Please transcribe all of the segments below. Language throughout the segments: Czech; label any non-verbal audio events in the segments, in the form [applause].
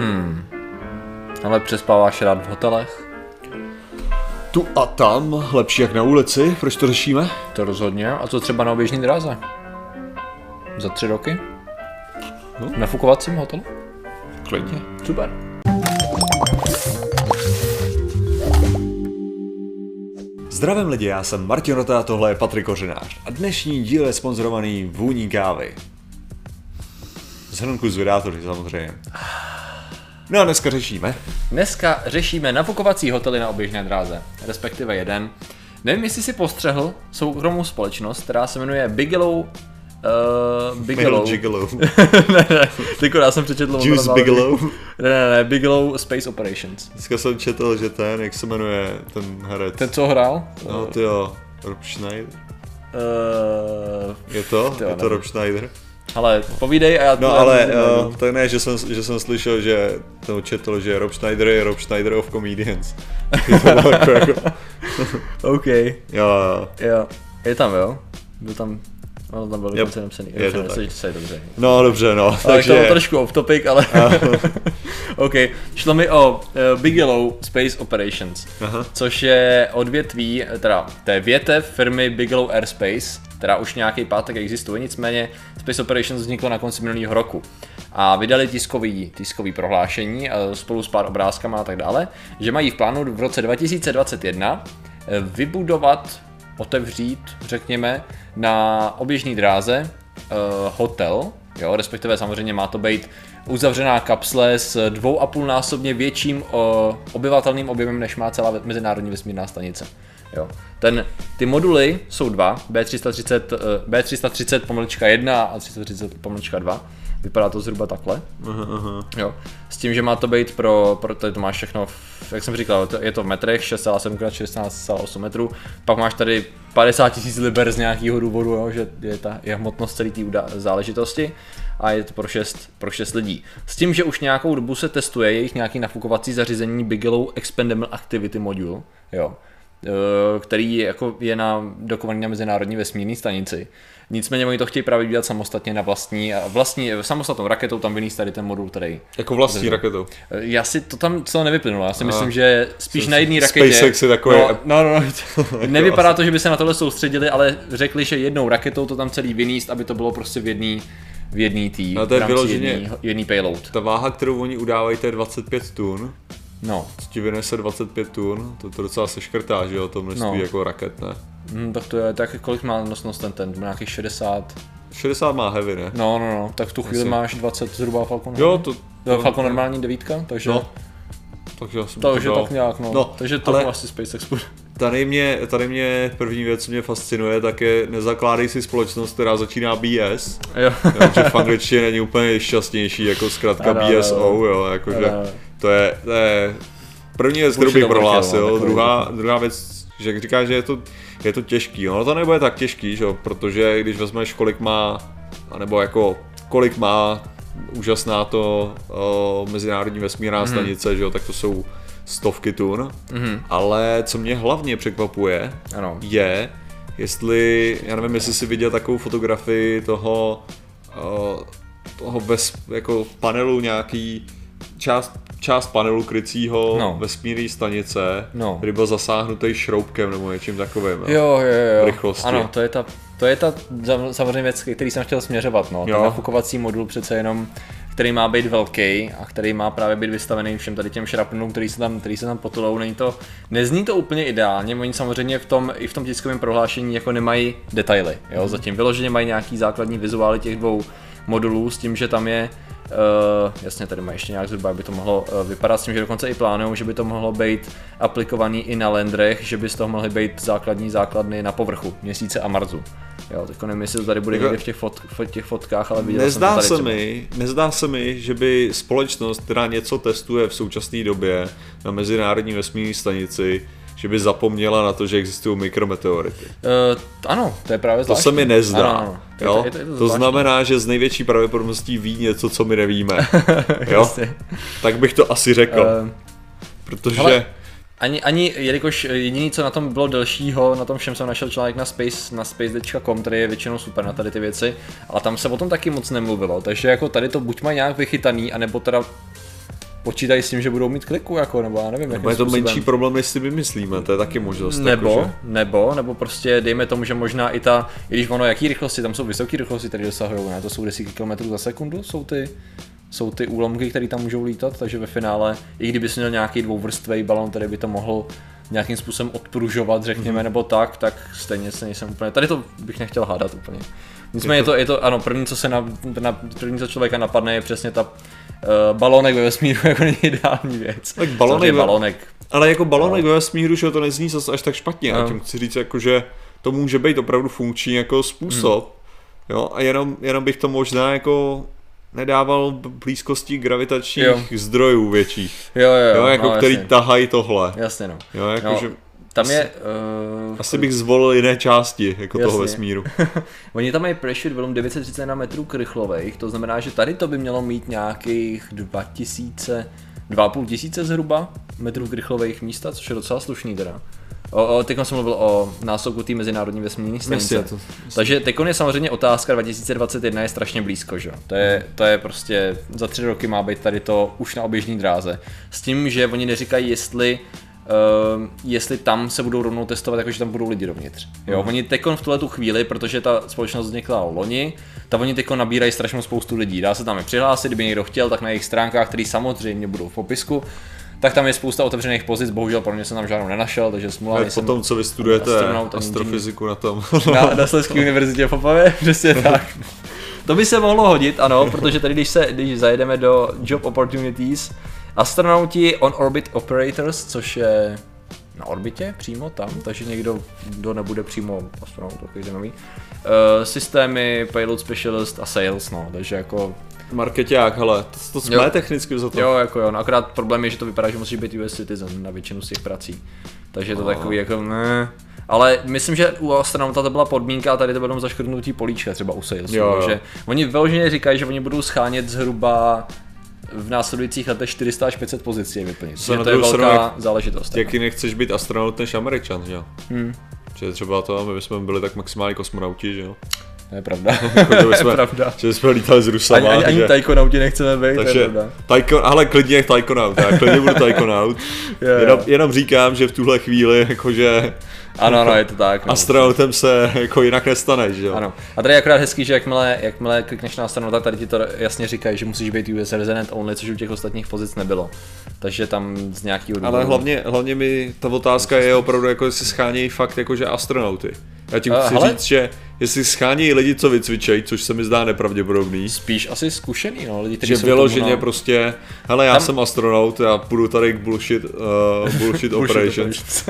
Hmm. Ale přespáváš rád v hotelech? Tu a tam, lepší jak na ulici, proč to řešíme? To rozhodně. A co třeba na oběžní dráze? Za tři roky? No. Na fukovacím hotelu? Klidně. Super. Zdravím lidi, já jsem Martin Rota a tohle je Patrik Kořenář a dnešní díl je sponzorovaný vůní kávy. Z hrnku z vydátory samozřejmě. No a dneska řešíme. Dneska řešíme nafukovací hotely na oběžné dráze, respektive jeden. Nevím, jestli si postřehl soukromou společnost, která se jmenuje Bigelow Uh, Bigelow. Gigolo. [laughs] ne, ne, tyko já jsem přečetl. Juice Bigelow. Ne, ne, ne, Bigelow Space Operations. Dneska jsem četl, že ten, jak se jmenuje ten herec. Ten, co hrál? No ty jo, Rob Schneider. Uh, Je to? Ty jo, je to nevím. Rob Schneider? Ale povídej a já No já ale najdu. uh, to ne, že jsem, že jsem slyšel, že to četl, že Rob Schneider je Rob Schneider of Comedians. [laughs] to jako, OK, jo, jo. jo. Je tam, jo? Byl tam, ono tam bylo dokonce napsaný. je to Dobře, tak. se- se je dobře. No dobře, no. Ale Takže... to bylo trošku off topic, ale... [laughs] OK, šlo mi o uh, Bigelow Space Operations, Aha. což je odvětví, teda té větev firmy Bigelow Airspace, která už nějaký pátek existuje, nicméně Space Operations vzniklo na konci minulého roku. A vydali tiskový, tiskový prohlášení eh, spolu s pár obrázkama a tak dále, že mají v plánu v roce 2021 eh, vybudovat, otevřít, řekněme, na oběžné dráze uh, hotel, jo, respektive samozřejmě má to být uzavřená kapsle s dvou a půl násobně větším uh, obyvatelným objemem, než má celá mezinárodní vesmírná stanice. Jo. Ten, ty moduly jsou dva, B330, uh, B330 pomlčka 1 a 330 pomlčka 2. Vypadá to zhruba takhle. aha, aha. Jo. S tím, že má to být pro, pro tady to máš všechno, jak jsem říkal, je to v metrech, 6,7 x 16,8 metrů, pak máš tady 50 tisíc liber z nějakého důvodu, jo, že je ta je hmotnost celé té záležitosti a je to pro 6, pro 6 lidí. S tím, že už nějakou dobu se testuje jejich nějaký nafukovací zařízení Bigelow Expendable Activity Module, jo, eh, který jako je na dokovaný na mezinárodní vesmírné stanici. Nicméně oni to chtějí právě dělat samostatně na vlastní, vlastní samostatnou raketou, tam vyníst tady ten modul, který Jako vlastní raketou. já si to tam co nevyplynulo, já si myslím, že spíš na jedné raketě. SpaceX je takový- No, no, no, no. [laughs] Nevypadá to, že by se na tohle soustředili, ale řekli, že jednou raketou to tam celý vyníst, aby to bylo prostě v jedný v jedný tý, No, to je v rámci vyloženě- jedný, jedný payload. Ta váha, kterou oni udávají, to je 25 tun. No, Co ti vynese 25 tun, to, to docela se škrtá, že jo, to množství No. jako raket, ne? hm, tak to je, tak kolik má nosnost ten ten, nějakých 60, 60 má heavy, ne? no, no, no, tak v tu chvíli Asi. máš 20 zhruba Falcon. Jo, to... to, Falcon normální devítka, takže, No. Takže jsem takže to tak nějak, no. No, takže to ale- asi SpaceX bude. Tady mě, tady mě první věc, co mě fascinuje, tak je nezakládej si společnost, která začíná BS. Jo. Jo, že v angličtině není úplně šťastnější, jako zkrátka BSO, jo, jakože. To je, to je první věc, kterou bych prohlásil, no, druhá, druhá věc, že jak říkáš, že je to, je to těžký, ono to nebude tak těžký, že protože když vezmeš, kolik má, anebo jako, kolik má úžasná to o, mezinárodní vesmírná Mhm. stanice, že jo, tak to jsou stovky tun, Mhm. ale co mě hlavně překvapuje, Ano. je, jestli, já nevím, jestli si viděl takovou fotografii toho, uh, toho bez, jako panelu nějaký, část, část panelu krycího No. vesmírné stanice, No. který byl zasáhnutý šroubkem nebo něčím takovým. Jo, jo, jo. rychlosti. Ano, to je ta, to je ta samozřejmě věc, který jsem chtěl směřovat. No. Ten Jo. nafukovací modul přece jenom, který má být velký a který má právě být vystavený všem tady těm šrapnům, který se tam, který se tam potulou. Není to, nezní to úplně ideálně, oni samozřejmě v tom, i v tom tiskovém prohlášení jako nemají detaily. Jo? Zatím vyloženě mají nějaký základní vizuály těch dvou modulů s tím, že tam je Uh, jasně, tady má ještě nějak zhruba, aby to mohlo uh, vypadat s tím, že dokonce i plánují, že by to mohlo být aplikovaný i na landrech, že by z toho mohly být základní základny na povrchu měsíce a Marsu. Jo, tak nevím, jestli to tady bude Jako- někde v těch, fot, v těch fotkách, ale viděl Nezdá jsem to tady se, třeba. mi, nezdá se mi, že by společnost, která něco testuje v současné době na mezinárodní vesmírné stanici, že by zapomněla na to, že existují mikrometeority. Uh, ano, to je právě To zvláštní. se mi nezdá. Ano, ano. Je jo? to, je to, je to, to znamená, že z největší pravděpodobností ví něco, co my nevíme. [laughs] jo? Tak bych to asi řekl. Uh, protože hele, Ani, ani, jelikož jediný, co na tom bylo delšího, na tom všem jsem našel článek na space, na space.com, který je většinou super na tady ty věci, ale tam se o tom taky moc nemluvilo, takže jako tady to buď má nějak vychytaný, anebo teda počítají s tím, že budou mít kliku, jako, nebo já nevím, Nebo je to způsobem. menší problém, než si vymyslíme, to je taky možnost. Nebo, jako, že... nebo, nebo prostě dejme tomu, že možná i ta, i když ono, jaký rychlosti, tam jsou vysoké rychlosti, které dosahují, ne, to jsou desítky kilometrů za sekundu, jsou ty, jsou ty úlomky, které tam můžou lítat, takže ve finále, i kdyby měl nějaký dvouvrstvý balon, který by to mohl nějakým způsobem odpružovat, řekněme, mm-hmm. nebo tak, tak stejně se nejsem úplně, tady to bych nechtěl hádat úplně. Nicméně je to, je to, ano, první, co se na, na první, co člověka napadne, je přesně ta uh, balonek ve vesmíru, [laughs] jako není ideální věc. Tak balonek, balonek. Ale jako balonek no. ve vesmíru, že to nezní zase až tak špatně, no. a tím chci říct, jako, že to může být opravdu funkční jako způsob, hmm. jo, a jenom, jenom bych to možná jako nedával blízkosti gravitačních jo. zdrojů větších. Jo, jo, jo. jako no, který tahají tohle. Jasně, no. Jo, jako no, že... Tam je... Uh, asi bych zvolil jiné části jako jasně. toho vesmíru. [laughs] Oni tam mají pressure volume 931 metrů krychlových, to znamená, že tady to by mělo mít nějakých 2000, 2,5 tisíce zhruba metrů krychlových místa, což je docela slušný teda. O, o, teď jsem mluvil o násobku té mezinárodní vesmírné stanice. To, Takže teď je samozřejmě otázka 2021 je strašně blízko, že? To je, to je prostě za tři roky má být tady to už na oběžné dráze. S tím, že oni neříkají, jestli Uh, jestli tam se budou rovnou testovat, jakože tam budou lidi dovnitř. Jo, mm. oni tekon v tuhle tu chvíli, protože ta společnost vznikla loni, tak oni tekon nabírají strašnou spoustu lidí. Dá se tam i přihlásit, kdyby někdo chtěl, tak na jejich stránkách, které samozřejmě budou v popisku, tak tam je spousta otevřených pozic, bohužel pro mě jsem tam žádnou nenašel, takže smůla. Po tom, co vy studujete astrofyziku na tom. [laughs] na, na Slezské univerzitě v Opavě, [laughs] přesně [laughs] tak. To by se mohlo hodit, ano, protože tady když se, když zajedeme do Job Opportunities, astronauti on orbit operators, což je na orbitě přímo tam, takže někdo, kdo nebude přímo astronaut, takový zajímavý. Uh, systémy, payload specialist a sales, no, takže jako Marketák, hele, to, to jsme jo. technicky za to. Jo, jako jo, no akorát problém je, že to vypadá, že musíš být US citizen na většinu z těch prací. Takže je to no. takový jako ne. Ale myslím, že u astronauta to byla podmínka a tady to budou zaškrtnutí políčka třeba u sales. Jo, že oni vyloženě říkají, že oni budou schánět zhruba v následujících letech 400 až 500 pozic je vyplnit. To, to je velká jak, záležitost. Jaký nechceš být astronaut než američan, že jo? Hmm. Že třeba to, my bychom byli tak maximálně kosmonauti, že jo? To je pravda. [laughs] Jako, že [laughs] jsme, pravda. Že jsme lítali s Rusama. Ani, ani, ani tajkonauti nechceme být, takže, to je pravda. Tajkon, ale klidně tajkonaut, já klidně budu tajkonaut. [laughs] jenom, jenom, říkám, že v tuhle chvíli, jakože ano, ano, je to tak. No. Astronautem se jako jinak nestane, že jo? Ano. A tady je akorát hezký, že jakmile, jakmile klikneš na astronauta, tady ti to jasně říkají, že musíš být US resident only, což u těch ostatních pozic nebylo. Takže tam z nějakého důvodu... Ale hlavně, hlavně mi ta otázka je opravdu, jako jestli schánějí fakt jakože astronauty. Já tím chci uh, říct, že jestli schánějí lidi, co vycvičejí, což se mi zdá nepravděpodobný. Spíš asi zkušený, no, lidi, Že vyloženě tomu, prostě, hele, já Tam... jsem astronaut, já půjdu tady k bullshit, [laughs] uh, bullshit operations.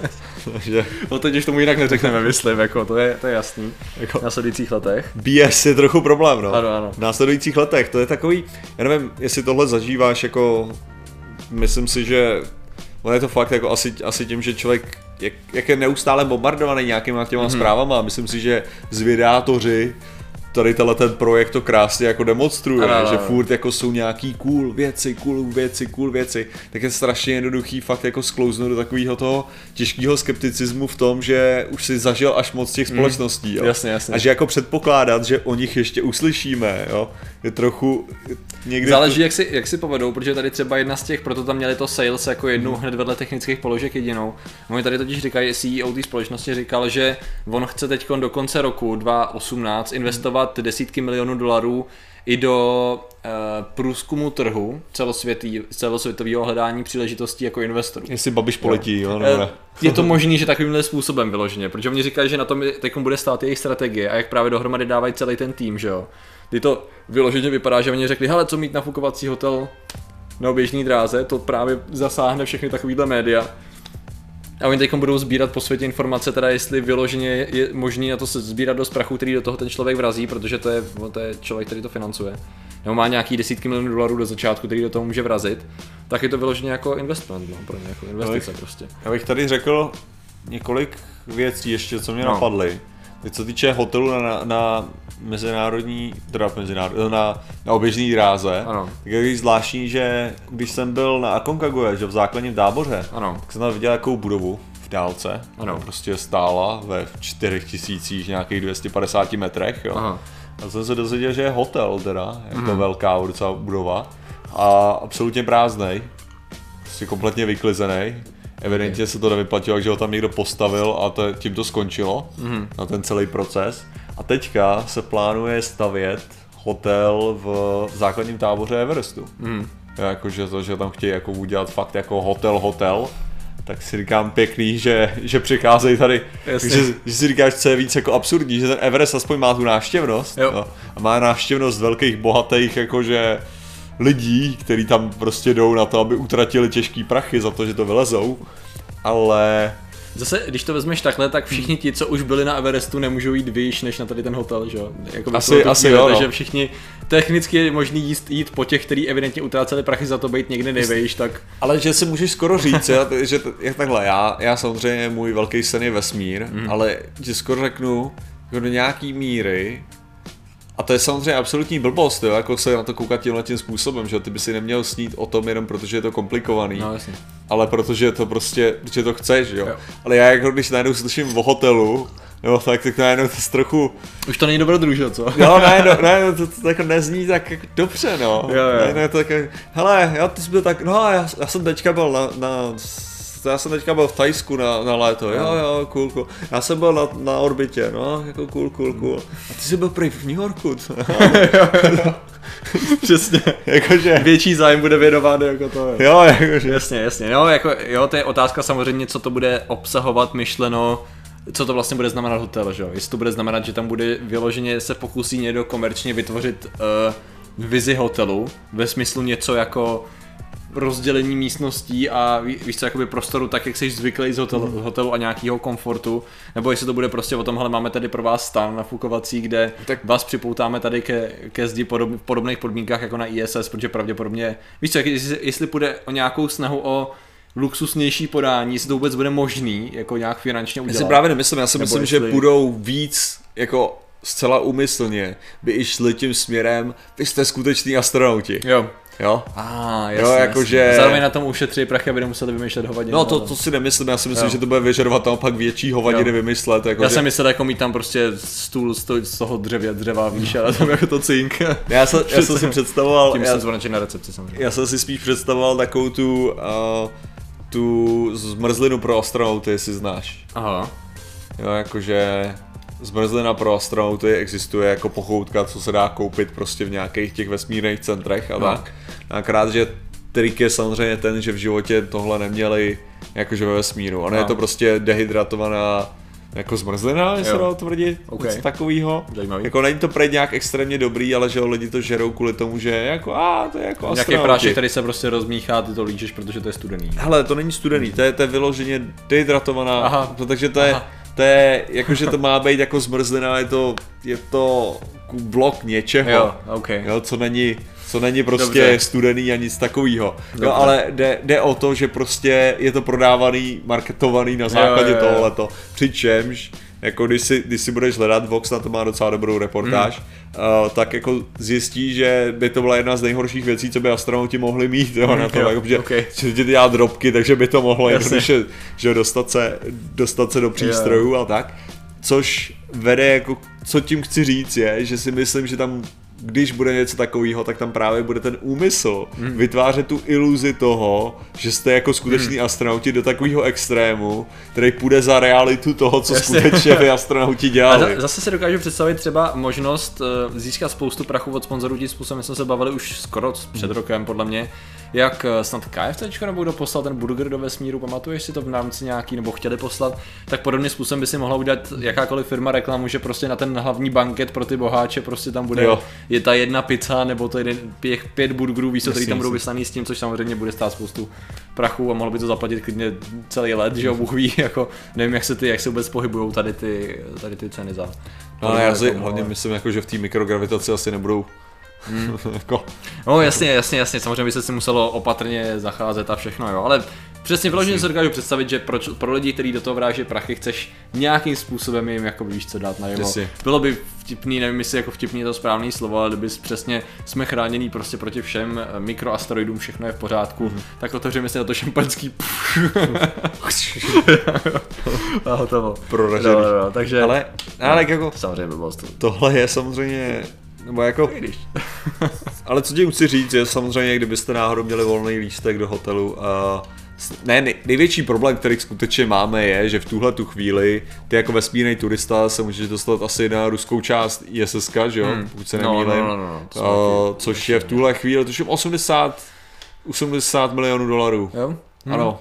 Takže... [laughs] No teď už tomu jinak neřekneme, myslím, jako, to je, to je jasný. Jako... V následujících letech. BS je trochu problém, no. Ano, ano. V následujících letech, to je takový, já nevím, jestli tohle zažíváš jako, myslím si, že ono je to fakt jako asi, asi tím, že člověk jak, jak je neustále bombardovaný nějakýma těma mm-hmm. zprávama. Myslím si, že zvědátoři tady tenhle ten projekt to krásně jako demonstruje, ano, že furt jako jsou nějaký cool věci, cool věci, cool věci, tak je strašně jednoduchý fakt jako sklouznout do takového toho těžkého skepticismu v tom, že už si zažil až moc těch mm. společností, jo. Jasně, jasně. A že jako předpokládat, že o nich ještě uslyšíme, jo, je trochu někde... Záleží, to... jak, si, jak si povedou, protože tady třeba jedna z těch, proto tam měli to sales jako jednu hmm. hned vedle technických položek jedinou. Oni tady totiž říkají, CEO té společnosti říkal, že on chce teď do konce roku 2018 investovat desítky milionů dolarů i do uh, průzkumu trhu celosvětového hledání příležitostí jako investorů. Jestli Babiš poletí, jo, jo nebo ne. Je to možný, že takovýmhle způsobem vyloženě, protože oni říkají, že na tom teď bude stát jejich strategie a jak právě dohromady dávají celý ten tým, že jo. Kdy to vyloženě vypadá, že oni řekli, hele, co mít nafukovací hotel na oběžní dráze, to právě zasáhne všechny takovýhle média. A oni teď budou sbírat po světě informace, teda jestli vyloženě je možné na to se sbírat do sprachu, který do toho ten člověk vrazí, protože to je, to je člověk, který to financuje. Nebo má nějaký desítky milionů dolarů do začátku, který do toho může vrazit, tak je to vyloženě jako investment, no, pro ně, jako investice prostě. Já bych tady řekl několik věcí ještě, co mě no. napadly. Teď co týče hotelu na, na mezinárodní, teda mezinárodní, na, na oběžný dráze, ano. tak je zvláštní, že když jsem byl na Aconcagua, že v základním táboře, ano. tak jsem tam viděl jakou budovu v dálce, ano. prostě stála ve 4000 nějakých 250 metrech, jo. Aha. A jsem se dozvěděl, že je hotel teda, jako hmm. velká docela budova a absolutně prázdnej prostě kompletně vyklizený. Evidentně se to nevyplatilo, že ho tam někdo postavil a to, tím to skončilo mm. na ten celý proces. A teďka se plánuje stavět hotel v základním táboře Everestu. Mm. Jakože to, že tam chtějí jako udělat fakt jako hotel hotel, tak si říkám pěkný, že, že přicházejí tady, že, že, si říkáš, co je víc jako absurdní, že ten Everest aspoň má tu návštěvnost jo. No, a má návštěvnost velkých, bohatých, jakože lidí, kteří tam prostě jdou na to, aby utratili těžký prachy za to, že to vylezou, ale Zase, když to vezmeš takhle, tak všichni ti, co už byli na Everestu, nemůžou jít výš než na tady ten hotel, že jo? Jako asi, asi jo, no. Takže všichni, technicky je možný jíst, jít po těch, který evidentně utráceli prachy za to být někde nejvejš, tak... Ale že si můžeš skoro říct, já, že jak takhle, já, já samozřejmě můj velký sen je vesmír, mm. ale že skoro řeknu, do nějaký míry a to je samozřejmě absolutní blbost, jo, jako se na to koukat tímhle tím způsobem, že ty by si neměl snít o tom jenom protože je to komplikovaný, no, jasně. ale protože to prostě, protože to chceš, jo. jo. Ale já jako když najednou slyším o hotelu, Jo, tak, tak najednou to trochu... Už to není dobrodružo, co? Jo, ne, no, ne, to, to, to, jako nezní tak dobře, no. Jo, jo. Ne, to tak, hele, já ty jsi byl tak, no já, já jsem teďka byl na, na já jsem teďka byl v Tajsku na, na léto, jo, jo, cool, cool. Já jsem byl na, na orbitě, no, jako cool, cool, cool. A ty jsi byl prý v New Yorku. [laughs] [laughs] Přesně. jakože... Větší zájem bude věnován jako to. Je. Jo, jakože. Jasně, jasně. Jo, jako, jo, to je otázka samozřejmě, co to bude obsahovat myšleno co to vlastně bude znamenat hotel, že jo? Jestli to bude znamenat, že tam bude vyloženě se pokusí někdo komerčně vytvořit uh, vizi hotelu, ve smyslu něco jako rozdělení místností a víš co, jakoby prostoru tak, jak jsi zvyklý z hotelu, mm. hotelu a nějakého komfortu, nebo jestli to bude prostě o tomhle máme tady pro vás stan nafukovací, kde tak vás připoutáme tady ke, ke zdi podob, v podobných podmínkách jako na ISS, protože pravděpodobně, víš co, jestli, jestli půjde o nějakou snahu o luxusnější podání, jestli to vůbec bude možný, jako nějak finančně udělat. Já si právě nemyslím, já si myslím, jestli... že budou víc jako zcela úmyslně by i šli tím směrem, vy jste skuteční astronauti. Jo. Jo? A, ah, jasně, jo, jakože... Zároveň na tom ušetří prachy, aby nemuseli vymýšlet hovadiny. No to, to si nemyslím, já si myslím, jo. že to bude vyžadovat tam pak větší hovadiny jo. vymyslet. Jako, já že... jsem myslel, jako mít tam prostě stůl z toho dřevě, dřeva výše, ale tam jako to cink. [laughs] Já, jsem, já jsem si [laughs] představoval... Tím já, jsem na recepci samozřejmě. Já jsem si spíš představoval takovou tu, uh, tu zmrzlinu pro astronauty, jestli znáš. Aha. Jo, jakože zmrzlina pro astronauty existuje jako pochoutka, co se dá koupit prostě v nějakých těch vesmírných centrech a no. tak. Akorát, že trik je samozřejmě ten, že v životě tohle neměli jakože ve vesmíru. Ono no. je to prostě dehydratovaná jako zmrzlina, jestli dá tvrdit, okay. něco takového. Jako není to prej nějak extrémně dobrý, ale že lidi to žerou kvůli tomu, že jako, a to je jako Nějaký prášek, který se prostě rozmíchá, ty to líčeš, protože to je studený. Hele, to není studený, to je, to je vyloženě dehydratovaná, Aha. takže to je, Aha to je, jakože to má být jako zmrzlina, je to, je to blok něčeho, jo, okay. jo, co není co není prostě Dobře. studený a nic takového. Jo, ale jde, jde o to, že prostě je to prodávaný, marketovaný na základě tohleto. Přičemž jako když si, když si budeš hledat, Vox na to má docela dobrou reportáž, mm. uh, tak jako zjistí, že by to byla jedna z nejhorších věcí, co by astronauti mohli mít, jo, na to, jo, jako, že, okay. že ti dělá drobky, takže by to mohlo jednoduše, že dostat se, dostat se do přístrojů yeah. a tak. Což vede jako, co tím chci říct je, že si myslím, že tam když bude něco takového, tak tam právě bude ten úmysl mm. vytvářet tu iluzi toho, že jste jako skuteční mm. astronauti do takového extrému, který půjde za realitu toho, co Jasně. skutečně vy astronauti dělali. A zase si dokážu představit třeba možnost uh, získat spoustu prachu od sponzorů tím způsobem, jsme se bavili už skoro před mm. rokem, podle mě, jak eh, snad KFC nebo kdo poslal ten burger do vesmíru, pamatuješ si to v rámci nějaký, nebo chtěli poslat, tak podobně způsobem by si mohla udělat jakákoliv firma reklamu, že prostě na ten hlavní banket pro ty boháče prostě tam bude, jo. je ta jedna pizza, nebo to jeden, pěch, pět burgerů, víš, který tam budou vyslaný s tím, což samozřejmě bude stát spoustu prachu a mohlo by to zaplatit klidně celý let, že jo, Bůh ví, [laughs] jako nevím, jak se ty, jak se vůbec pohybují tady ty, tady ty ceny za. No, já si hlavně myslím, jako, že v té mikrogravitaci asi nebudou Hmm. [laughs] jako. No jasně, jasně, jasně, samozřejmě by se si muselo opatrně zacházet a všechno, jo, ale přesně vyloženě se dokážu představit, že pro, pro lidi, kteří do toho vráží prachy, chceš nějakým způsobem jim jako víš co dát na jeho. Bylo by vtipný, nevím jestli jako vtipný je to správný slovo, ale kdyby přesně jsme chráněný prostě proti všem eh, mikroasteroidům, všechno je v pořádku, mm-hmm. tak otevřeme si na to šampanský [laughs] a hotovo. Proražený. No, no, no, takže, ale, ale jako, samozřejmě bylo Tohle je samozřejmě Nebo jako, [laughs] ale co tím chci říct, je samozřejmě, kdybyste náhodou měli volný lístek do hotelu, uh, ne, nej, největší problém, který skutečně máme, je, že v tuhle tu chvíli ty jako vesmírný turista se můžeš dostat asi na ruskou část ISS, že jo, hmm. pokud se No, nemýlím, no, no, no, no. uh, což je v tuhle chvíli, tuším 80, 80 milionů dolarů. Jo? Hmm. Ano.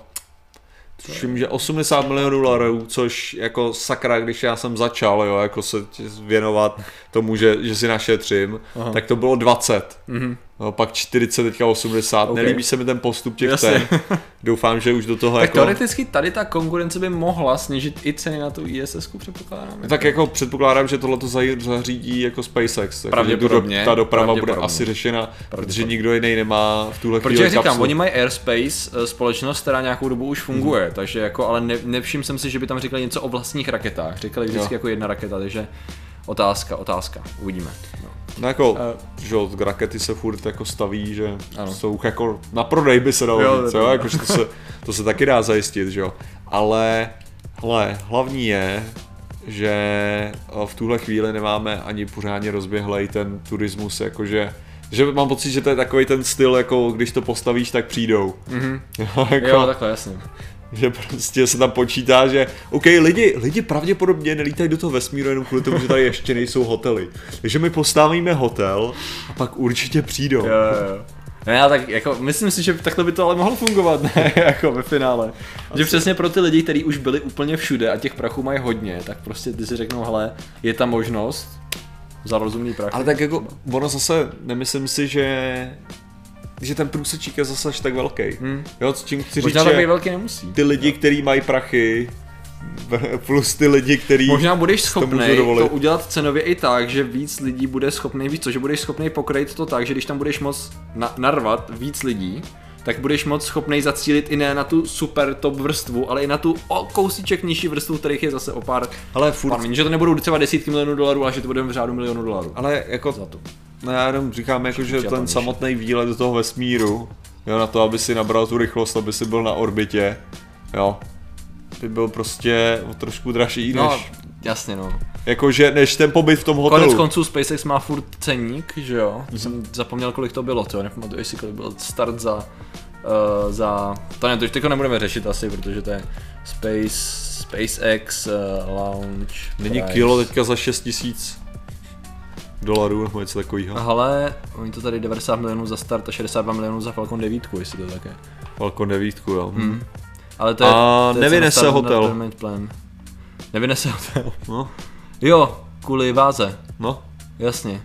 Tuším, že 80 milionů dolarů, což jako sakra, když já jsem začal, jo, jako se věnovat tomu, že, že si našetřím, Aha. tak to bylo 20. Mhm. No, pak 40, teďka 80. OK. Nelíbí se mi ten postup těch Jasně. cen. [laughs] Doufám, že už do toho Tak jako... teoreticky tady ta konkurence by mohla snížit i ceny na tu ISS, předpokládám. Tak jako předpokládám, že tohle to zařídí jako SpaceX. takže Pravděpodobně, do- Ta doprava bude asi řešena, protože nikdo jiný nemá v tuhle Protože chvíli jak říkám, oni mají Airspace, eh, společnost, která nějakou dobu už funguje, mm. takže jako, ale ne, nevšiml jsem si, že by tam říkali něco o vlastních raketách. Říkali vždycky Jo. jako jedna raketa, takže otázka, otázka, uvidíme. No. No jako, Eh. že rakety se furt jako staví, že Ano. jsou jako na prodej by se dalo Jo, říct, to jo, jako, že to se, to se taky dá zajistit, že jo. Ale, hele, hlavní je, že eh, v tuhle chvíli nemáme ani pořádně rozběhlej ten turismus, jakože že mám pocit, že to je takový ten styl, jako když to postavíš, tak přijdou. Mhm. [laughs] jako, Jo, takhle, jasně. Že prostě se tam počítá, že OK, lidi, lidi pravděpodobně nelítají do toho vesmíru jenom kvůli tomu, že tady ještě nejsou hotely. Takže my postavíme hotel a pak určitě přijdou. Jo, jo. Ne, ale tak jako, myslím si, že takhle by to ale mohlo fungovat, ne, [laughs] jako ve finále. Že přesně pro ty lidi, kteří už byli úplně všude a těch prachů mají hodně, tak prostě ty si řeknou, hele, je tam možnost za rozumný prach. Ale tak jako, ono zase, nemyslím si, že že ten průsečík je zase až tak velký. Hmm. Jo, s čím chci říct, Možná že velký nemusí. ty lidi, kteří mají prachy, [laughs] plus ty lidi, kteří... Možná budeš schopný to, udělat cenově i tak, že víc lidí bude schopný víc, to, že budeš schopný pokrýt to tak, že když tam budeš moc na, narvat víc lidí, tak budeš moc schopný zacílit i ne na tu super top vrstvu, ale i na tu o kousíček nižší vrstvu, kterých je zase o pár, Ale furt, pár že to nebudou třeba desítky milionů dolarů, ale že to bude v řádu milionu dolarů. ale jako Za to. No já jenom říkám, jako, že ten samotný výlet do toho vesmíru, jo, na to, aby si nabral tu rychlost, aby si byl na orbitě, jo, by byl prostě o trošku dražší, No, než, jasně no. jakože, než ten pobyt v tom Konec hotelu. konců SpaceX má furt ceník, že jo? Mm-hmm. Jsem zapomněl, kolik to bylo, to nepamatuji si, kolik byl start za, uh, za, to ne, to už teďko nebudeme řešit asi, protože to je Space, SpaceX uh, launch Není price. kilo teďka za 6 tisíc dolarů nebo něco takového. Ale oni to tady 90 milionů za start a 62 milionů za Falcon 9, jestli to tak je. Falcon 9, jo. Hmm. Ale to je, A to je nevynese hotel. Plan. Nevynese hotel. No, Jo, kvůli váze, no, jasně.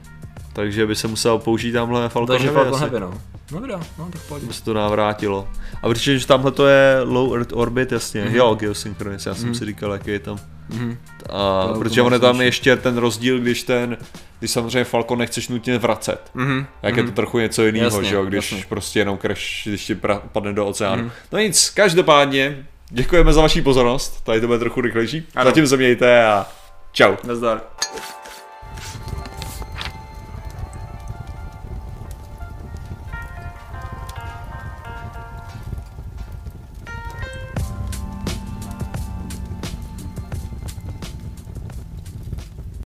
takže by se musel použít tamhle Falcon Takže Heavy Falcon. Heavy, no. No dobrá, no tak pojď. by se to navrátilo. A protože že tamhle to je low Earth orbit, jasně, Mhm. mm-hmm. jo, geosynchronous, já jsem mm-hmm. si říkal, jaký je tam. Mhm. A, To protože on je tam ještě ten rozdíl, když ten, když samozřejmě Falcon nechceš nutně vracet. Mhm. Jak je to trochu něco jiného, Jasně, že jo, když jasně. prostě jenom crash, když ti pra, padne do oceánu. Mhm. No nic, každopádně, děkujeme za vaši pozornost, tady to bude trochu rychlejší. Ano. Zatím se mějte a čau. Nazdar.